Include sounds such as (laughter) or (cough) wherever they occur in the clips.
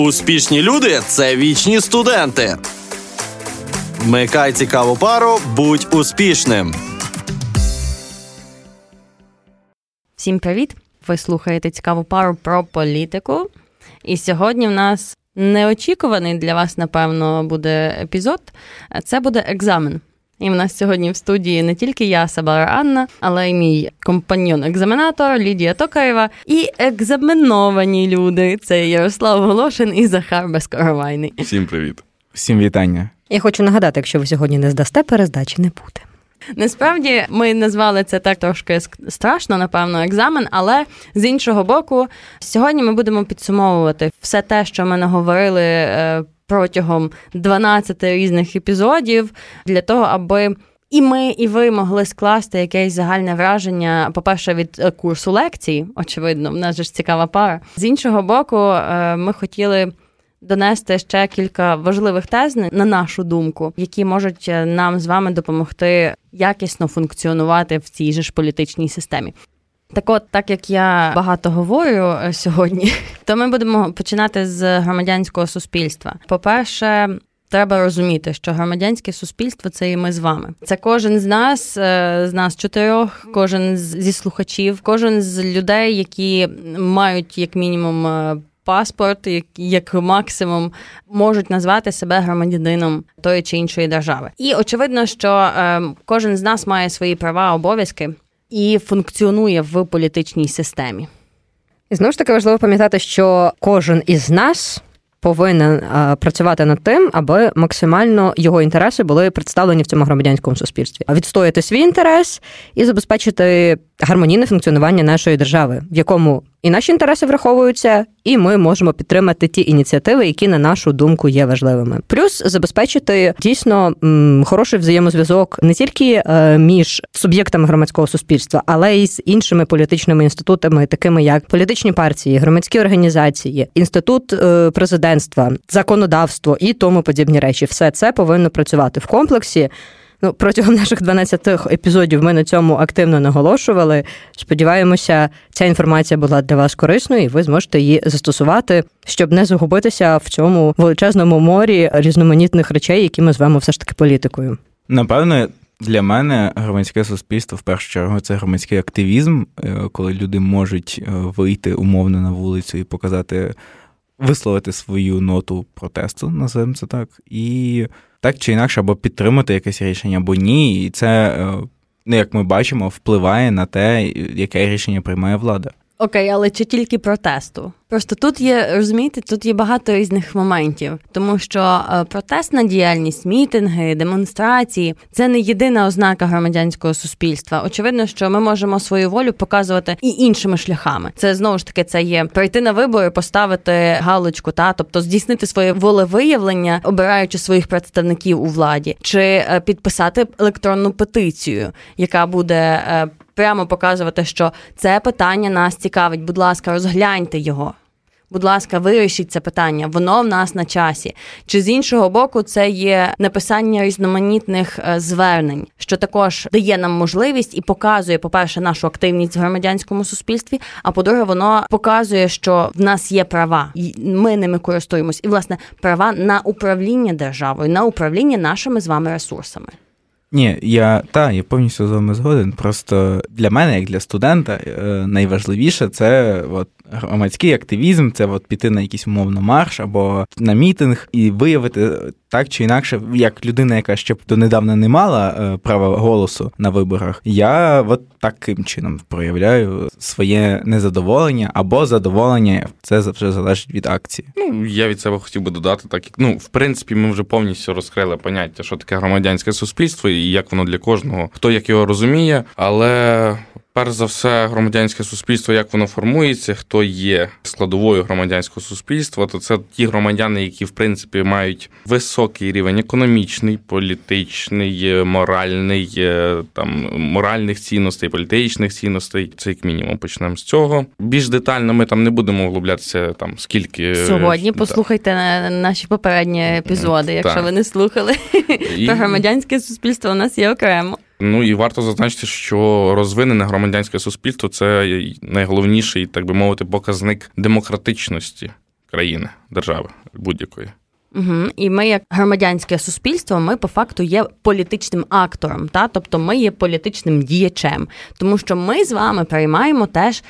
Успішні люди це вічні студенти. Вмикай цікаву пару, будь успішним. Всім привіт! Ви слухаєте цікаву пару про політику. І сьогодні в нас неочікуваний для вас, напевно, буде епізод. Це буде екзамен. І в нас сьогодні в студії не тільки я, Сабара Анна, але й мій компаньон-екзаменатор Лідія Токаєва і екзаменовані люди. Це Ярослав Волошин і Захар Безкоровайний. Всім привіт. Всім вітання. Я хочу нагадати, якщо ви сьогодні не здасте, перездачі не буде. Насправді ми назвали це так трошки страшно, напевно, екзамен, але з іншого боку, сьогодні ми будемо підсумовувати все те, що ми наговорили е, протягом 12 різних епізодів, для того, аби. І ми, і ви могли скласти якесь загальне враження, по-перше, від е, курсу лекцій, очевидно, в нас же ж цікава пара. З іншого боку, е, ми хотіли донести ще кілька важливих тез, на нашу думку, які можуть е, нам з вами допомогти якісно функціонувати в цій же ж політичній системі. Так, от, так як я багато говорю е, сьогодні, (laughs) то ми будемо починати з громадянського суспільства. По-перше, треба розуміти, що громадянське суспільство це і ми з вами. Це кожен з нас, е, з нас чотирьох, кожен зі слухачів, кожен з людей, які мають як мінімум паспорт, як, як максимум можуть назвати себе громадянином тої чи іншої держави. І очевидно, що е, кожен з нас має свої права, обов'язки і функціонує в політичній системі. І знову ж таки важливо пам'ятати, що кожен із нас повинен е, працювати над тим, аби максимально його інтереси були представлені в цьому громадянському суспільстві, а відстояти свій інтерес і забезпечити гармонійне функціонування нашої держави, в якому і наші інтереси враховуються, і ми можемо підтримати ті ініціативи, які на нашу думку є важливими. Плюс забезпечити дійсно хороший взаємозв'язок не тільки е, між суб'єктами громадського суспільства, але й з іншими політичними інститутами, такими як політичні партії, громадські організації, інститут е, президентства, законодавство і тому подібні речі. Все це повинно працювати в комплексі. Ну, протягом наших 12 епізодів ми на цьому активно наголошували. Сподіваємося, ця інформація була для вас корисною, і ви зможете її застосувати, щоб не загубитися в цьому величезному морі різноманітних речей, які ми звемо все ж таки політикою. Напевно. Для мене громадське суспільство в першу чергу це громадський активізм, е, коли люди можуть е, вийти умовно на вулицю і показати, висловити свою ноту протесту, називаємо це так, і так чи інакше, або підтримати якесь рішення, або ні. І це, е, ну, як ми бачимо, впливає на те, яке рішення приймає влада. Окей, але чи тільки протесту? Просто тут є, розумієте, тут є багато різних моментів, тому що е, протестна діяльність, мітинги, демонстрації це не єдина ознака громадянського суспільства. Очевидно, що ми можемо свою волю показувати і іншими шляхами. Це знову ж таки це є прийти на вибори, поставити галочку, та тобто здійснити своє волевиявлення, обираючи своїх представників у владі, чи е, підписати електронну петицію, яка буде. Прямо показувати, що це питання нас цікавить. Будь ласка, розгляньте його. Будь ласка, вирішіть це питання, воно в нас на часі. Чи з іншого боку, це є написання різноманітних е, звернень, що також дає нам можливість і показує, по-перше, нашу активність в громадянському суспільстві. А по-друге, воно показує, що в нас є права, і ми ними користуємось, і власне права на управління державою, на управління нашими з вами ресурсами. Ні, я та я повністю з вами згоден. Просто для мене, як для студента, е, найважливіше це от громадський активізм, це от піти на якийсь умовно марш або на мітинг і виявити так чи інакше, як людина, яка ще донедавна не мала е, права голосу на виборах, я от таким чином проявляю своє незадоволення або задоволення. Це вже залежить від акції. Ну я від себе хотів би додати, так як ну в принципі ми вже повністю розкрили поняття, що таке громадянське суспільство і як воно для кожного, хто як його розуміє, але Перш за все, громадянське суспільство, як воно формується, хто є складовою громадянського суспільства, то це ті громадяни, які в принципі мають високий рівень економічний, політичний, моральний, е, там моральних цінностей, політичних цінностей. Це як мінімум почнемо з цього. Більш детально ми там не будемо углублятися там скільки сьогодні. Послухайте на наші попередні епізоди, якщо так. ви не слухали. І... Про громадянське суспільство у нас є окремо. Ну і варто зазначити, що розвинене громадянське суспільство це найголовніший, так би мовити, показник демократичності країни, держави будь-якої. Угу. І ми, як громадянське суспільство, ми по факту є політичним актором, та тобто ми є політичним діячем, тому що ми з вами приймаємо теж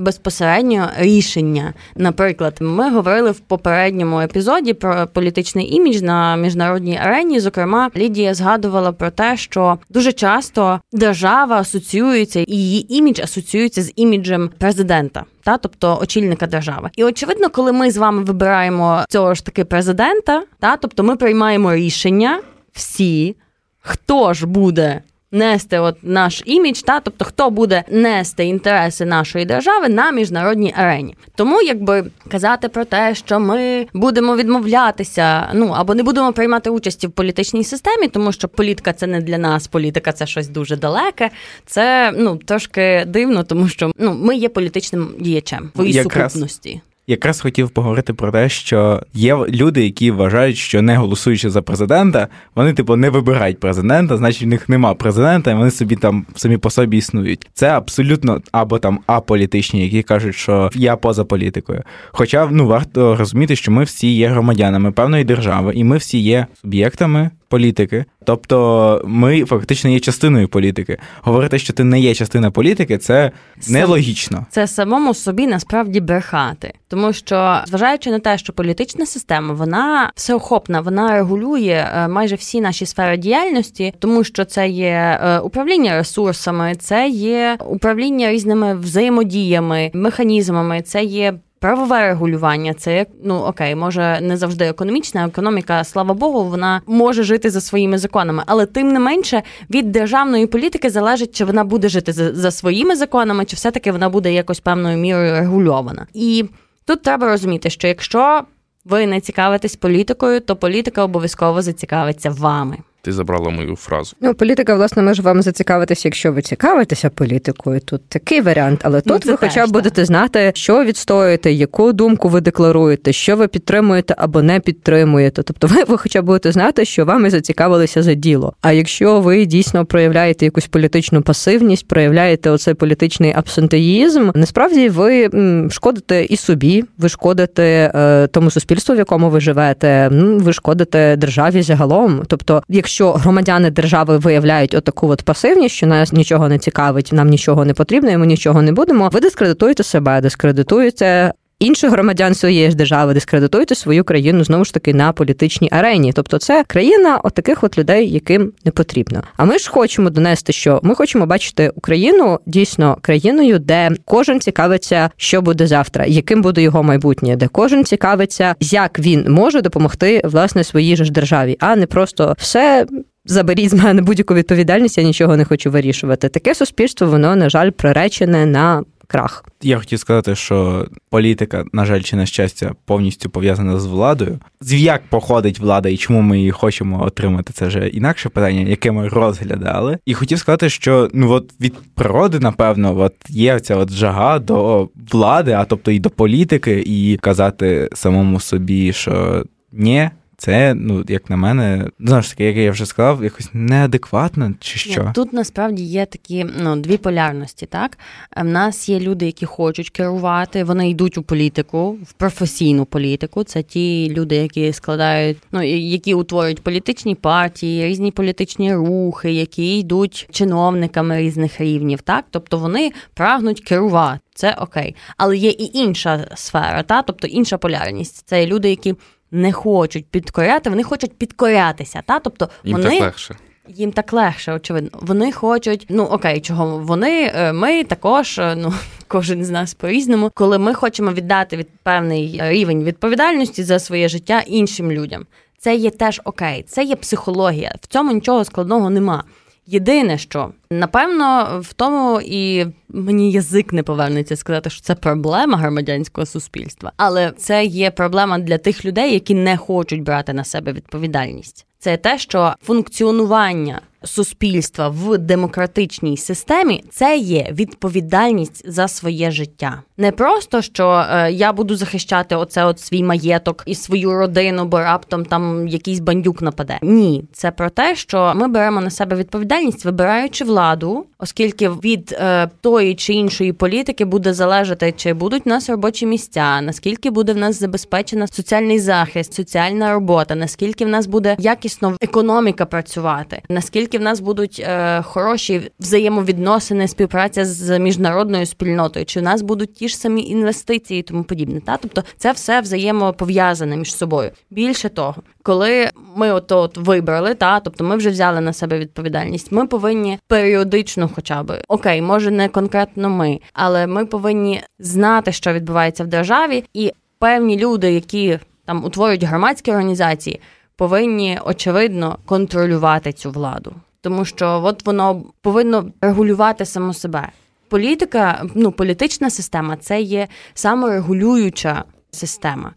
безпосередньо рішення. Наприклад, ми говорили в попередньому епізоді про політичний імідж на міжнародній арені. Зокрема, Лідія згадувала про те, що дуже часто держава асоціюється і її імідж асоціюється з іміджем президента. Та, тобто очільника держави, і очевидно, коли ми з вами вибираємо цього ж таки президента, та тобто ми приймаємо рішення всі, хто ж буде нести от наш імідж, та тобто хто буде нести інтереси нашої держави на міжнародній арені. Тому якби казати про те, що ми будемо відмовлятися, ну або не будемо приймати участі в політичній системі, тому що політика це не для нас, політика це щось дуже далеке. Це ну трошки дивно, тому що ну ми є політичним діячем в Якраз... сукупності. Якраз хотів поговорити про те, що є люди, які вважають, що не голосуючи за президента, вони типу не вибирають президента, значить в них нема президента, і вони собі там самі по собі існують. Це абсолютно або там аполітичні, які кажуть, що я поза політикою. Хоча ну варто розуміти, що ми всі є громадянами певної держави, і ми всі є суб'єктами політики. Тобто ми фактично є частиною політики. Говорити, що ти не є частина політики, це нелогічно. Це самому собі насправді брехати, тому що зважаючи на те, що політична система вона всеохопна, вона регулює е, майже всі наші сфери діяльності, тому що це є е, управління ресурсами, це є управління різними взаємодіями, механізмами, це є правове регулювання, це як ну окей, може не завжди економічна економіка, слава Богу, вона може жити за своїми законами, але тим не менше від державної політики залежить, чи вона буде жити за, своїми законами, чи все таки вона буде якось певною мірою регульована. І тут треба розуміти, що якщо ви не цікавитесь політикою, то політика обов'язково зацікавиться вами. Ти забрала мою фразу. Ну, політика, власне, може вам зацікавитися, якщо ви цікавитеся політикою. Тут такий варіант, але Ну, тут це ви хоча теж, б будете знати, що відстоюєте, яку думку ви декларуєте, що ви підтримуєте або не підтримуєте. Тобто, ви, ви хоча б будете знати, що вами зацікавилися за діло. А якщо ви дійсно проявляєте якусь політичну пасивність, проявляєте оцей політичний абсентеїзм, насправді ви шкодите і собі, ви шкодите е, тому суспільству, в якому ви живете. Ви шкодите державі загалом. Тобто, якщо громадяни держави виявляють отаку от пасивність, що нас нічого не цікавить, нам нічого не потрібно, і ми нічого не будемо. Ви дискредитуєте себе, дискредитуєте. Інших громадян своєї ж держави дискредитуєте свою країну знову ж таки на політичній арені. Тобто, це країна от таких от людей, яким не потрібно. А ми ж хочемо донести, що ми хочемо бачити Україну дійсно країною, де кожен цікавиться, що буде завтра, яким буде його майбутнє, де кожен цікавиться, як він може допомогти власне своїй ж державі, а не просто все. Заберіть з мене будь-яку відповідальність, я нічого не хочу вирішувати. Таке суспільство, воно, на жаль, приречене на крах. Я хотів сказати, що політика, на жаль, чи на щастя, повністю пов'язана з владою. З як походить влада і чому ми її хочемо отримати, це вже інакше питання, яке ми розглядали. І хотів сказати, що ну от від природи, напевно, от є ця от жага до влади, а тобто і до політики, і казати самому собі, що ні. Це, ну, як на мене, знову ж таки, як я вже сказав, якось неадекватно чи що. Ні, Тут насправді є такі ну, дві полярності. Так в нас є люди, які хочуть керувати, вони йдуть у політику, в професійну політику. Це ті люди, які складають, ну які утворюють політичні партії, різні політичні рухи, які йдуть чиновниками різних рівнів. Так, тобто вони прагнуть керувати. Це окей, але є і інша сфера, та тобто інша полярність. Це люди, які не хочуть підкоряти, вони хочуть підкорятися. Та? Тобто Їм вони... так легше. Їм так легше, очевидно. Вони хочуть, ну окей, чого вони, е, ми також, е, ну (laughs) кожен з нас по-різному, коли ми хочемо віддати від певний рівень відповідальності за своє життя іншим людям. Це є теж окей, це є психологія. В цьому нічого складного нема. Єдине, що напевно в тому і мені язик не повернеться сказати, що це проблема громадянського суспільства, але це є проблема для тих людей, які не хочуть брати на себе відповідальність. Це те, що функціонування суспільства в демократичній системі це є відповідальність за своє життя. Не просто що е, я буду захищати оце от свій маєток і свою родину, бо раптом там якийсь бандюк нападе. Ні, це про те, що ми беремо на себе відповідальність, вибираючи владу, оскільки від е, тої чи іншої політики буде залежати, чи будуть в нас робочі місця, наскільки буде в нас забезпечена соціальний захист, соціальна робота, наскільки в нас буде якісно економіка працювати, наскільки в нас будуть е, хороші взаємовідносини, співпраця з міжнародною спільнотою, чи в нас будуть ті ж самі інвестиції, і тому подібне. Та тобто це все взаємопов'язане між собою. Більше того, коли ми от, от вибрали, та тобто ми вже взяли на себе відповідальність. Ми повинні періодично, хоча б окей, може не конкретно ми, але ми повинні знати, що відбувається в державі, і певні люди, які там утворюють громадські організації, повинні очевидно контролювати цю владу, тому що от воно повинно регулювати само себе. Політика, ну політична система це є саморегулююча система.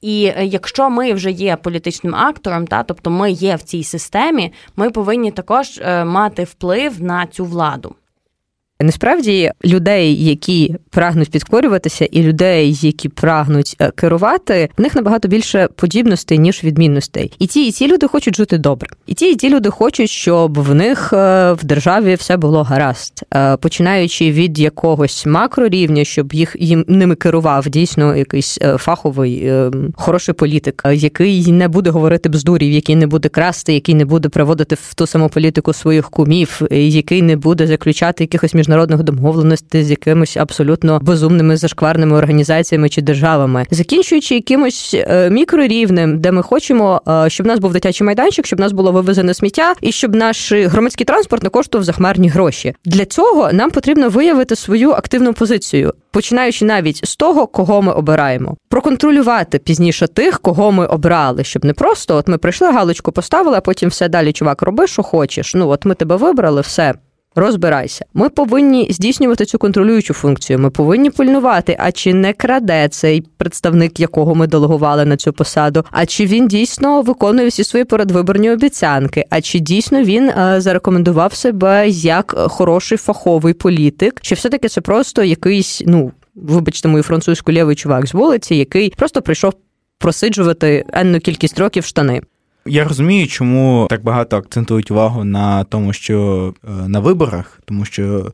І е, якщо ми вже є політичним актором, та тобто ми є в цій системі, ми повинні також е, мати вплив на цю владу. Насправді людей, які прагнуть підкорюватися, і людей, які прагнуть е, керувати, в них набагато більше подібностей ніж відмінностей. І ті, і ті люди хочуть жити добре. І ті, і ті люди хочуть, щоб в них е, в державі все було гаразд, е, починаючи від якогось макрорівня, щоб їх їм ними керував дійсно якийсь фаховий хороший політик, який не буде говорити бздурів, який не буде красти, який не буде приводити в ту саму політику своїх кумів, який не буде заключати якихось міжнародних домовленостей з якимись абсолютно безумними зашкварними організаціями чи державами, закінчуючи якимось е, мікрорівнем, де ми хочемо, е, щоб в нас був дитячий майданчик, щоб в нас було вивезене сміття, і щоб наш громадський транспорт не коштував захмарні гроші. Для цього нам потрібно виявити свою активну позицію. Починаючи навіть з того, кого ми обираємо, проконтролювати пізніше тих, кого ми обрали, щоб не просто от ми прийшли, галочку поставили, а потім все далі, чувак, роби, що хочеш. Ну от ми тебе вибрали, все Розбирайся, ми повинні здійснювати цю контролюючу функцію. Ми повинні пильнувати, а чи не краде цей представник, якого ми делегували на цю посаду, а чи він дійсно виконує всі свої передвиборні обіцянки, а чи дійсно він е, зарекомендував себе як хороший фаховий політик, чи все таки це просто якийсь, ну вибачте, мою французьку лівий чувак з вулиці, який просто прийшов просиджувати енну кількість років штани. Я розумію, чому так багато акцентують увагу на тому, що е, на виборах, тому що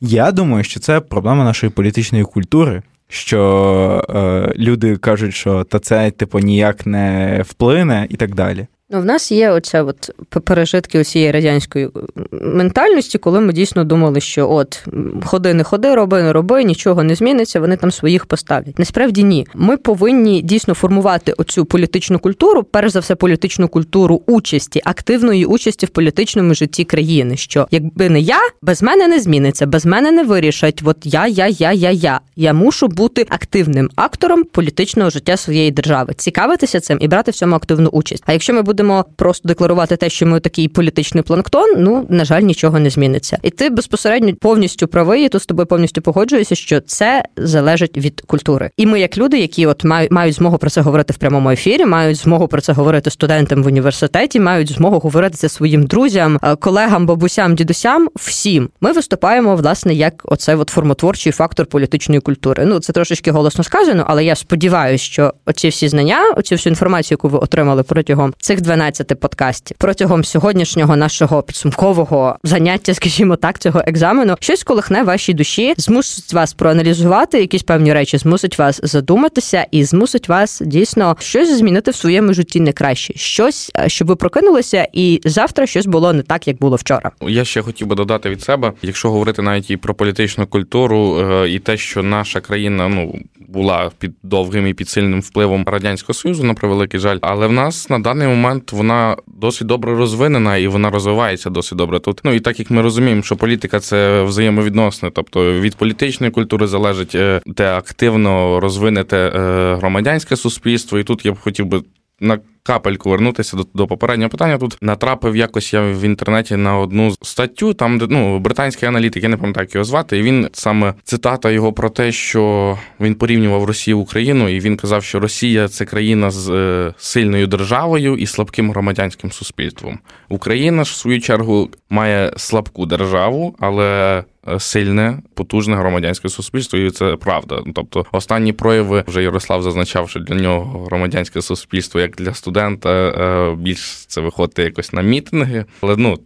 я думаю, що це проблема нашої політичної культури. Що е, люди кажуть, що та це типу ніяк не вплине, і так далі. Ну, в нас є оця от пережитки усієї радянської ментальності, коли ми дійсно думали, що от ходи, не ходи, роби, не роби, нічого не зміниться, вони там своїх поставлять. Насправді ні. Ми повинні дійсно формувати оцю політичну культуру, перш за все, політичну культуру участі, активної участі в політичному житті країни. Що якби не я, без мене не зміниться, без мене не вирішать. От я, я, я, я, я. Я мушу бути активним актором політичного життя своєї держави, цікавитися цим і брати в цьому активну участь. А якщо ми будемо будемо просто декларувати те, що ми такий політичний планктон, ну на жаль, нічого не зміниться. І ти безпосередньо повністю правий, і тут з тобою повністю погоджуюся, що це залежить від культури. І ми, як люди, які от мають мають змогу про це говорити в прямому ефірі, мають змогу про це говорити студентам в університеті, мають змогу говорити це своїм друзям, е, колегам, бабусям, дідусям. Всім ми виступаємо власне як оцей от формотворчий фактор політичної культури. Ну це трошечки голосно сказано, але я сподіваюся, що оці всі знання, оці всю інформацію, яку ви отримали протягом цих 12 подкастів протягом сьогоднішнього нашого підсумкового заняття, скажімо так, цього екзамену, щось колихне вашій душі, змусить вас проаналізувати якісь певні речі, змусить вас задуматися і змусить вас дійсно щось змінити в своєму житті не краще, щось, е, щоб ви прокинулися, і завтра щось було не так, як було вчора. Я ще хотів би додати від себе, якщо говорити навіть і про політичну культуру, е, і те, що наша країна ну була під довгим і під сильним впливом радянського союзу, на превеликий жаль, але в нас на даний момент вона досить добре розвинена і вона розвивається досить добре тут. Ну і так як ми розуміємо, що політика це взаємовідносне, тобто від політичної культури залежить де активно розвинете е, громадянське суспільство, і тут я б хотів би на капельку вернутися до до попереднього питання. Тут натрапив якось я в інтернеті на одну статтю, там де ну британський аналітик, я не пам'ятаю, як його звати. І він саме цитата його про те, що він порівнював Росію Україну, і він казав, що Росія це країна з е, сильною державою і слабким громадянським суспільством. Україна ж в свою чергу має слабку державу, але сильне, потужне громадянське суспільство, і це правда. Тобто, останні прояви вже Ярослав зазначав, що для нього громадянське суспільство, як для студента, е, більш це виходить якось на мітинги, але ну.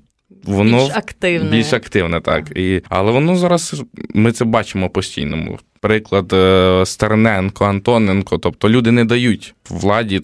Воно більш активне, більш активне, так і але воно зараз ми це бачимо постійно. Приклад е, Стерненко, Антоненко, тобто люди не дають владі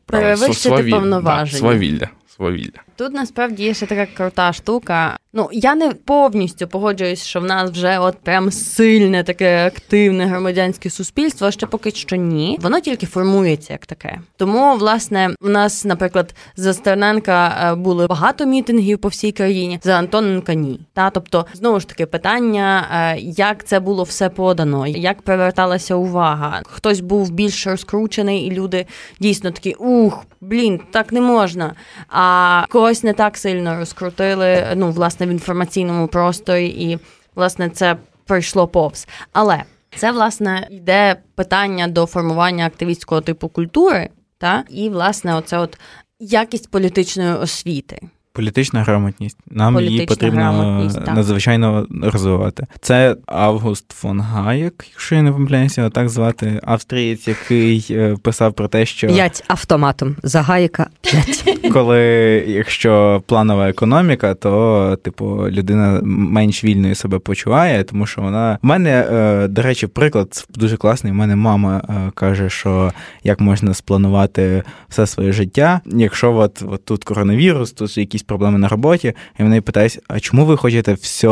свавілля. повноваження. свавілля. Свавілля. Тут насправді є ще така крута штука. Ну я не повністю погоджуюсь, що в нас вже от прям сильне таке активне громадянське суспільство. Ще поки що ні. Воно тільки формується як таке. Тому, власне, у нас, наприклад, за Стерненка е, були багато мітингів по всій країні, за Антоненка ні. Та тобто, знову ж таки, питання, е, як це було все подано, як приверталася увага. Хтось був більш розкручений, і люди дійсно такі ух, блін, так не можна. А когось не так сильно розкрутили. Ну, власне, в інформаційному просторі, і власне це пройшло повз. Але це власне йде питання до формування активістського типу культури, та і власне, оце от якість політичної освіти. Політична грамотність. Нам Політична її потрібно надзвичайно розвивати. Це Август фон Гаєк, якщо я не помиляюся, так звати австрієць, який е, писав про те, що п'ять автоматом за Гаєка. (laughs) Коли якщо планова економіка, то типу людина менш вільною себе почуває, тому що вона в мене, е, до речі, приклад дуже класний. У мене мама е, каже, що як можна спланувати все своє життя, якщо от, от тут коронавірус, тут якісь якісь проблеми на роботі, і вони питають, а чому ви хочете все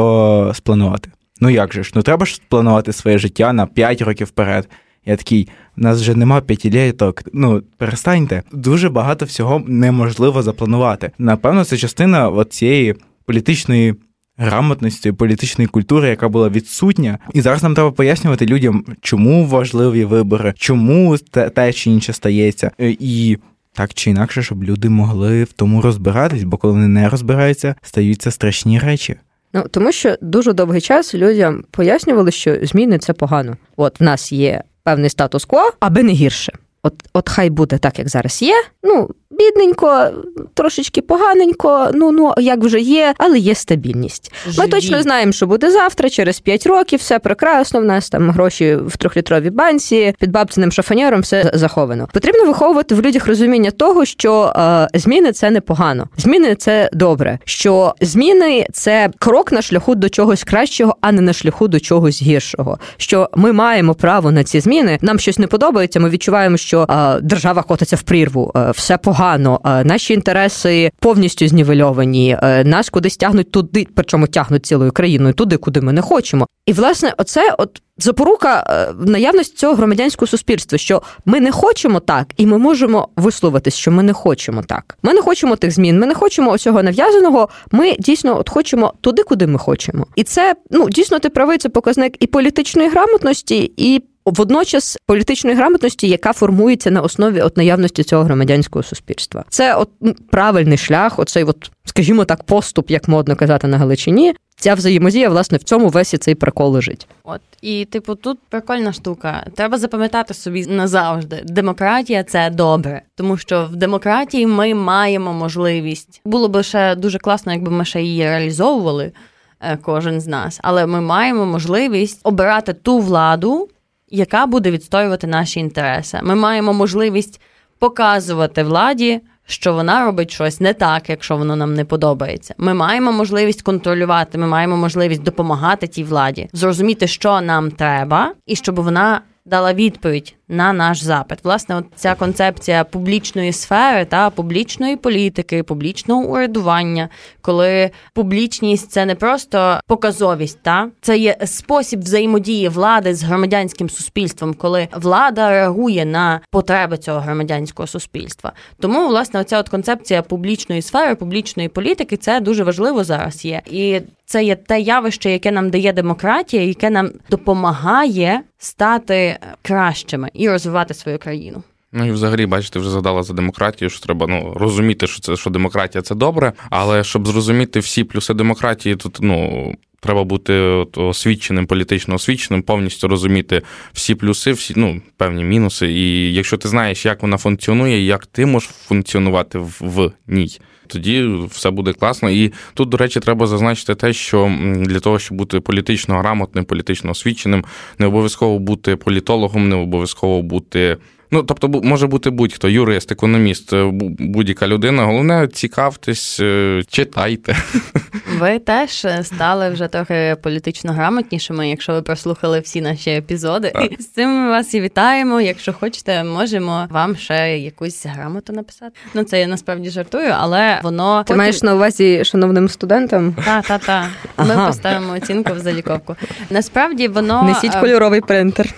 спланувати? Ну як же ж? Ну треба ж спланувати своє життя на 5 років вперед. Я такий, у нас вже нема п'ятиліток, ну перестаньте. Дуже багато всього неможливо запланувати. Напевно, це частина цієї політичної грамотності, політичної культури, яка була відсутня. І зараз нам треба пояснювати людям, чому важливі вибори, чому те чи інше стається. І так чи інакше, щоб люди могли в тому розбиратись, бо коли вони не розбираються, стаються страшні речі. Ну тому що дуже довгий час людям пояснювали, що зміни це погано. От в нас є певний статус-кво, аби не гірше. От, от хай буде так, як зараз є. Ну бідненько, трошечки поганенько, ну ну як вже є, але є стабільність. Живі. Ми точно знаємо, що буде завтра, через 5 років, все прекрасно. В нас там гроші в трьохлітровій банці, під бабциним шафаньором все заховано. Потрібно виховувати в людях розуміння того, що е, зміни це непогано, зміни це добре. Що зміни це крок на шляху до чогось кращого, а не на шляху до чогось гіршого. Що ми маємо право на ці зміни. Нам щось не подобається. Ми відчуваємо, що е, держава котиться в прірву, е, все погано е, наші інтереси повністю знівельовані, нас кудись тягнуть туди, причому тягнуть цілою країною туди, куди ми не хочемо. І власне, оце от запорука наявності цього громадянського суспільства, що ми не хочемо так, і ми можемо висловитись, що ми не хочемо так. Ми не хочемо тих змін, ми не хочемо оцього нав'язаного. Ми дійсно от хочемо туди, куди ми хочемо. І це ну дійсно ти правий, це показник і політичної грамотності, і водночас політичної грамотності, яка формується на основі от наявності цього громадянського суспільства. Це от правильний шлях, оцей, от, скажімо так, поступ, як модно казати на Галичині. Ця взаємодія, власне, в цьому весь цей прикол лежить. От і типу, тут прикольна штука. Треба запам'ятати собі назавжди. Демократія це добре, тому що в демократії ми маємо можливість. Було б ще дуже класно, якби ми ще її реалізовували, е, кожен з нас, але ми маємо можливість обирати ту владу яка буде відстоювати наші інтереси. Ми маємо можливість показувати владі, що вона робить щось не так, якщо воно нам не подобається. Ми маємо можливість контролювати, ми маємо можливість допомагати тій владі, зрозуміти, що нам треба, і щоб вона дала відповідь на наш запит. Власне, от ця концепція публічної сфери та публічної політики, публічного урядування, коли публічність це не просто показовість, та це є спосіб взаємодії влади з громадянським суспільством, коли влада реагує на потреби цього громадянського суспільства. Тому, власне, оця от концепція публічної сфери, публічної політики це дуже важливо зараз є. І це є те явище, яке нам дає демократія, яке нам допомагає стати кращими і розвивати свою країну. Ну і взагалі, бачите, вже задала за демократію, що треба ну розуміти, що це що демократія це добре, але щоб зрозуміти всі плюси демократії, тут ну. Треба бути от, освіченим, політично освіченим, повністю розуміти всі плюси, всі ну певні мінуси. І якщо ти знаєш, як вона функціонує, як ти можеш функціонувати в, в ній, тоді все буде класно. І тут, до речі, треба зазначити те, що для того, щоб бути політично грамотним, політично освіченим, не обов'язково бути політологом, не обов'язково бути. Ну, тобто, може бути будь-хто, юрист, економіст, е, будь-яка людина. Головне, цікавтесь, е, читайте. (laughs) Ви теж стали вже трохи політично грамотнішими, якщо ви прослухали всі наші епізоди. Так. З цим ми вас і вітаємо. Якщо хочете, можемо вам ще якусь грамоту написати. Ну, це я насправді жартую, але воно ти потім... маєш на увазі шановним студентам? Так, так, так. Ми ага. поставимо оцінку в заліковку. Насправді воно несіть е, кольоровий принтер.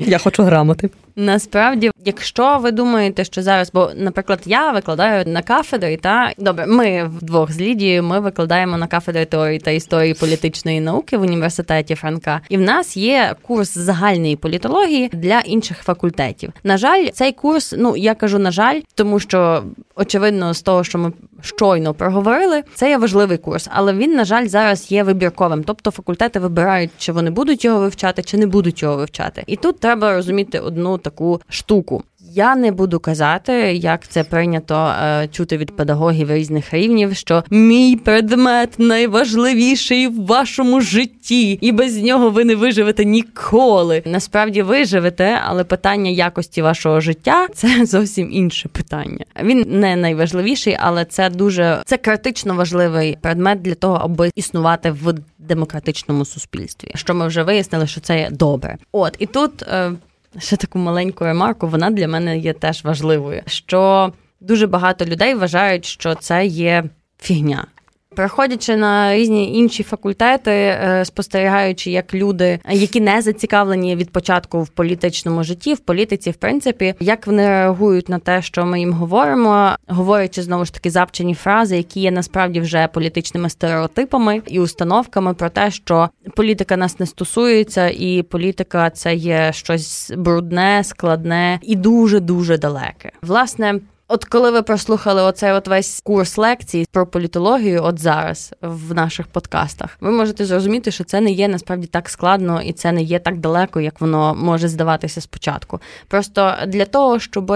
Я хочу грамоти. Насправді, якщо ви думаєте, що зараз, бо, наприклад, я викладаю на кафедрі, та добре, ми вдвох з Лідією, ми викладаємо на кафедрі теорії та історії політичної науки в університеті Франка, і в нас є курс загальної політології для інших факультетів. На жаль, цей курс, ну я кажу, на жаль, тому що очевидно, з того, що ми щойно проговорили, це є важливий курс, але він, на жаль, зараз є вибірковим. Тобто факультети вибирають, чи вони будуть його вивчати, чи не будуть його вивчати. І тут треба розуміти одну таку штуку. Я не буду казати, як це прийнято е, чути від педагогів різних рівнів, що мій предмет найважливіший в вашому житті, і без нього ви не виживете ніколи. Насправді виживете, але питання якості вашого життя це (laughs) зовсім інше питання. Він не найважливіший, але це дуже це критично важливий предмет для того, аби існувати в демократичному суспільстві. Що ми вже вияснили, що це добре. От і тут. Е, ще таку маленьку ремарку, вона для мене є теж важливою. Що дуже багато людей вважають, що це є фігня. Приходячи на різні інші факультети, е, спостерігаючи, як люди, які не зацікавлені від початку в політичному житті, в політиці, в принципі, як вони реагують на те, що ми їм говоримо, говорячи знову ж таки запчені фрази, які є насправді вже політичними стереотипами і установками про те, що політика нас не стосується, і політика це є щось брудне, складне і дуже дуже далеке. Власне. От коли ви прослухали оцей от весь курс лекцій про політологію, от зараз в наших подкастах, ви можете зрозуміти, що це не є насправді так складно і це не є так далеко, як воно може здаватися спочатку. Просто для того, щоб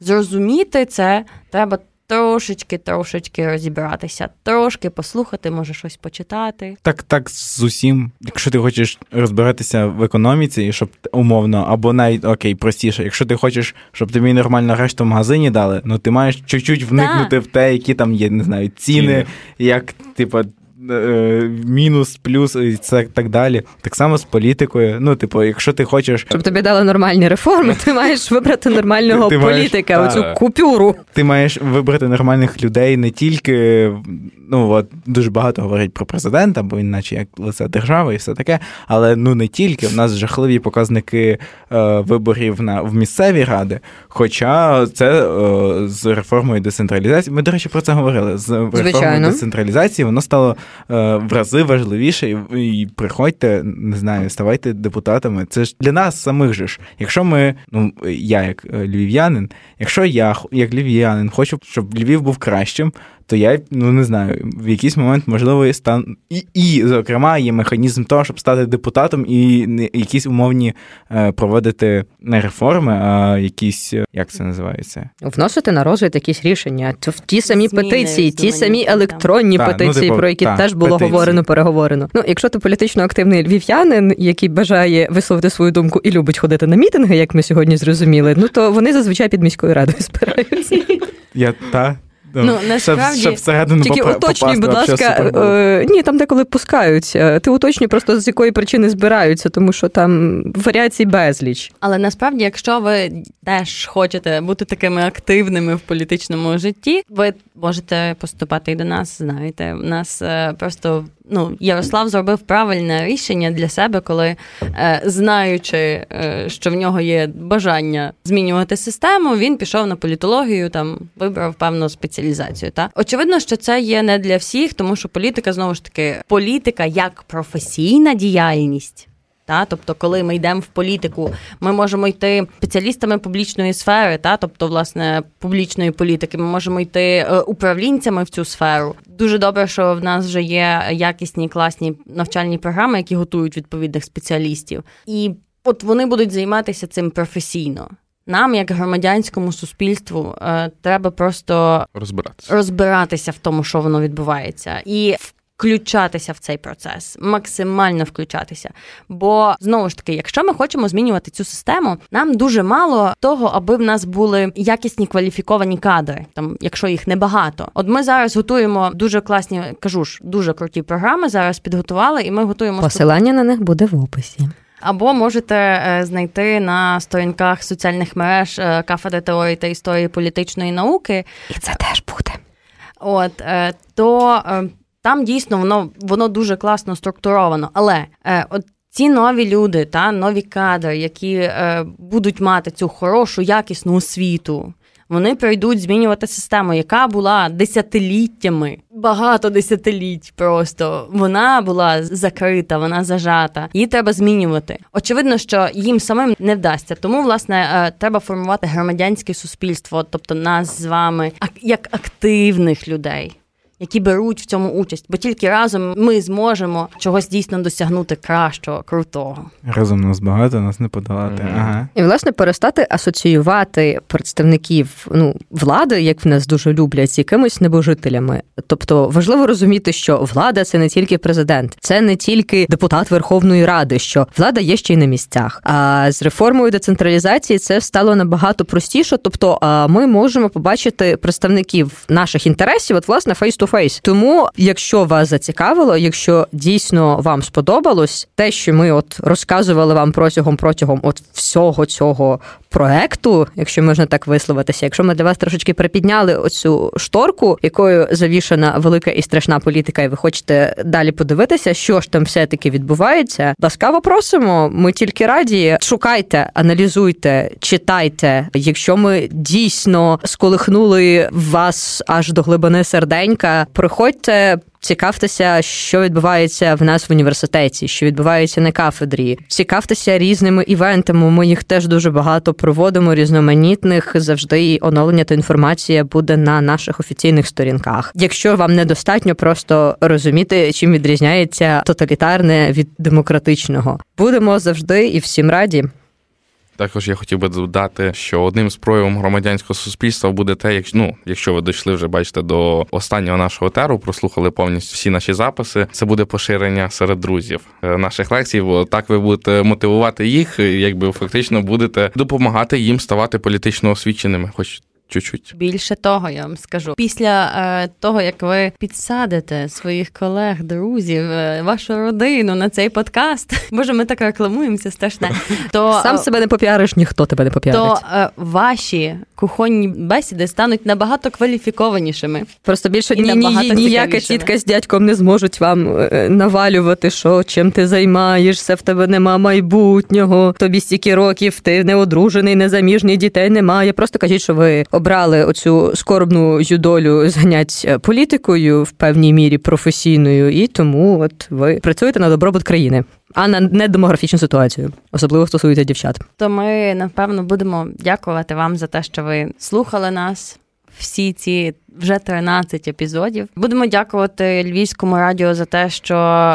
зрозуміти це, треба трошечки, трошечки розібратися, трошки послухати, може щось почитати. Так, так, з усім. Якщо ти хочеш розбиратися в економіці, щоб умовно, або навіть окей, простіше, якщо ти хочеш, щоб тобі нормально решту в магазині дали, ну ти маєш чуть-чуть вникнути так. в те, які там є, не знаю, ціни, ціни. як типу, мінус, плюс і це так далі. Так само з політикою. Ну, типу, якщо ти хочеш. Щоб тобі дали нормальні реформи, ти маєш вибрати нормального ти, політика, маєш, оцю та, купюру. Ти маєш вибрати нормальних людей не тільки. Ну, от дуже багато говорять про президента, бо він, наче як лице держави і все таке. Але ну не тільки. У нас жахливі показники е, виборів на в місцеві ради. Хоча це е, з реформою децентралізації. Ми, до речі, про це говорили. З реформою Звичайно. децентралізації воно стало Е, в рази важливіше, і приходьте, не знаю, ставайте депутатами. Це ж для нас самих же ж. Якщо ми, ну я як е, львів'янин, якщо я як львів'янин хочу, щоб Львів був кращим, то я ну не знаю, в якийсь момент можливо і стан і, і зокрема є механізм того, щоб стати депутатом і не якісь умовні е, проводити не реформи, а якісь е, як це називається, вносити на розгляд якісь рішення. В ті самі Зміни, петиції, ті самі електронні та, ну, петиції, ну, типу, про які та, теж було петиції. говорено, переговорено. Ну, якщо ти політично активний львів'янин, який бажає висловити свою думку і любить ходити на мітинги, як ми сьогодні зрозуміли, ну то вони зазвичай під міською радою збираються. Я та Ну, насправді, щоб всередину Тільки уточнюй, будь ласка, е, ні, там деколи пускають. Ти уточнюй просто з якої причини збираються, тому що там варіацій безліч. Але насправді, якщо ви теж хочете бути такими активними в політичному житті, ви можете поступати і до нас. Знаєте, у нас е, просто ну, Ярослав зробив правильне рішення для себе, коли, е, знаючи, е, що в нього є бажання змінювати систему, він пішов на політологію, там вибрав певну спеціалізацію. Та очевидно, що це є не для всіх, тому що політика знову ж таки політика як професійна діяльність. Та, тобто, коли ми йдемо в політику, ми можемо йти спеціалістами публічної сфери, та тобто, власне, публічної політики, ми можемо йти е, управлінцями в цю сферу. Дуже добре, що в нас вже є якісні класні навчальні програми, які готують відповідних спеціалістів, і от вони будуть займатися цим професійно. Нам, як громадянському суспільству, е, треба просто Розбиратися. розбиратися в тому, що воно відбувається, і включатися в цей процес, максимально включатися. Бо знову ж таки, якщо ми хочемо змінювати цю систему, нам дуже мало того, аби в нас були якісні кваліфіковані кадри, там, якщо їх небагато. От ми зараз готуємо дуже класні, кажу ж, дуже круті програми. Зараз підготували, і ми готуємо Посилання на них буде в описі. або можете е, знайти на сторінках соціальних мереж е, кафедри теорії та історії політичної науки. І це теж буде. От е, то там дійсно воно воно дуже класно структуровано. Але е, от ці нові люди, та нові кадри, які е, будуть мати цю хорошу, якісну освіту. Вони прийдуть змінювати систему, яка була десятиліттями, багато десятиліть просто. Вона була закрита, вона зажата. Її треба змінювати. Очевидно, що їм самим не вдасться. Тому, власне, е, треба формувати громадянське суспільство, тобто нас з вами, як активних людей. Які беруть в цьому участь, бо тільки разом ми зможемо чогось дійсно досягнути кращого, крутого. Разом нас багато, нас не подолати. Мгм. Ага. І власне перестати асоціювати представників ну влади, як в нас дуже люблять, з якимись небожителями. Тобто важливо розуміти, що влада це не тільки президент, це не тільки депутат Верховної Ради, що влада є ще й на місцях. А з реформою децентралізації це стало набагато простіше. Тобто, а, ми можемо побачити представників наших інтересів, от власне face-to-face. Тому, якщо вас зацікавило, якщо дійсно вам сподобалось те, що ми от розказували вам протягом протягом от всього цього проекту, якщо можна так висловитися, якщо ми для вас трошечки припідняли оцю шторку, якою завішана велика і страшна політика, і ви хочете далі подивитися, що ж там все таки відбувається. Ласкаво просимо. Ми тільки раді. Шукайте, аналізуйте, читайте. Якщо ми дійсно сколихнули вас аж до глибини серденька, приходьте. Цікавтеся, що відбувається в нас в університеті, що відбувається на кафедрі. Цікавтеся різними івентами. Ми їх теж дуже багато проводимо, різноманітних. Завжди оновлення та інформація буде на наших офіційних сторінках. Якщо вам недостатньо просто розуміти, чим відрізняється тоталітарне від демократичного, будемо завжди і всім раді. Також я хотів би додати, що одним з проявом громадянського суспільства буде те, якщо ну, якщо ви дійшли вже бачите до останнього нашого теру, прослухали повністю всі наші записи. Це буде поширення серед друзів е, наших лекцій. Бо так ви будете мотивувати їх, якби фактично будете допомагати їм ставати політично освіченими, хоч чуть-чуть. Більше того, я вам скажу. Після е, того, як ви підсадите своїх колег, друзів, е, вашу родину на цей подкаст, (laughs) боже, ми так рекламуємося страшне. (laughs) То Сам е, себе не попіариш, ніхто тебе не попіарить. то е, ваші кухонні бесіди стануть набагато кваліфікованішими. Просто більше ні, ні, ніяка тітка з дядьком не зможуть вам е, навалювати, що чим ти займаєшся, в тебе нема майбутнього, тобі стільки років, ти не одружений, незаміжній, дітей немає. Просто кажіть, що ви обрали оцю скорбну долю занять е, політикою в певній мірі професійною, і тому от ви працюєте на добробут країни, а на недемографічну ситуацію, особливо стосується дівчат. То ми напевно будемо дякувати вам за те, що ви слухали нас. Всі ці вже 13 епізодів. Будемо дякувати Львівському радіо за те, що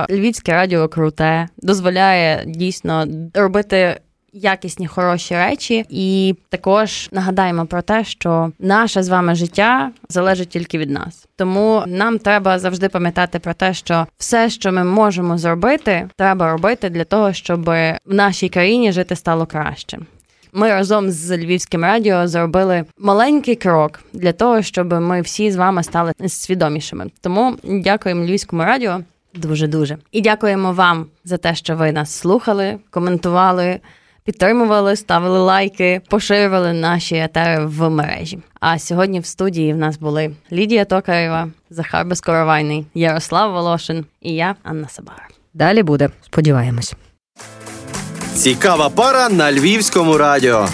Львівське радіо круте, дозволяє дійсно робити якісні хороші речі. І також нагадаємо про те, що наше з вами життя залежить тільки від нас. Тому нам треба завжди пам'ятати про те, що все, що ми можемо зробити, треба робити для того, щоб в нашій країні жити стало краще. Ми разом з Львівським радіо зробили маленький крок для того, щоб ми всі з вами стали свідомішими. Тому дякуємо Львівському радіо дуже дуже і дякуємо вам за те, що ви нас слухали, коментували, підтримували, ставили лайки, поширювали наші етери в мережі. А сьогодні в студії в нас були Лідія Токарева, Захар Безкоровайний, Ярослав Волошин і я, Анна Сабара. Далі буде, сподіваємось. Цікава пара на львівському радіо.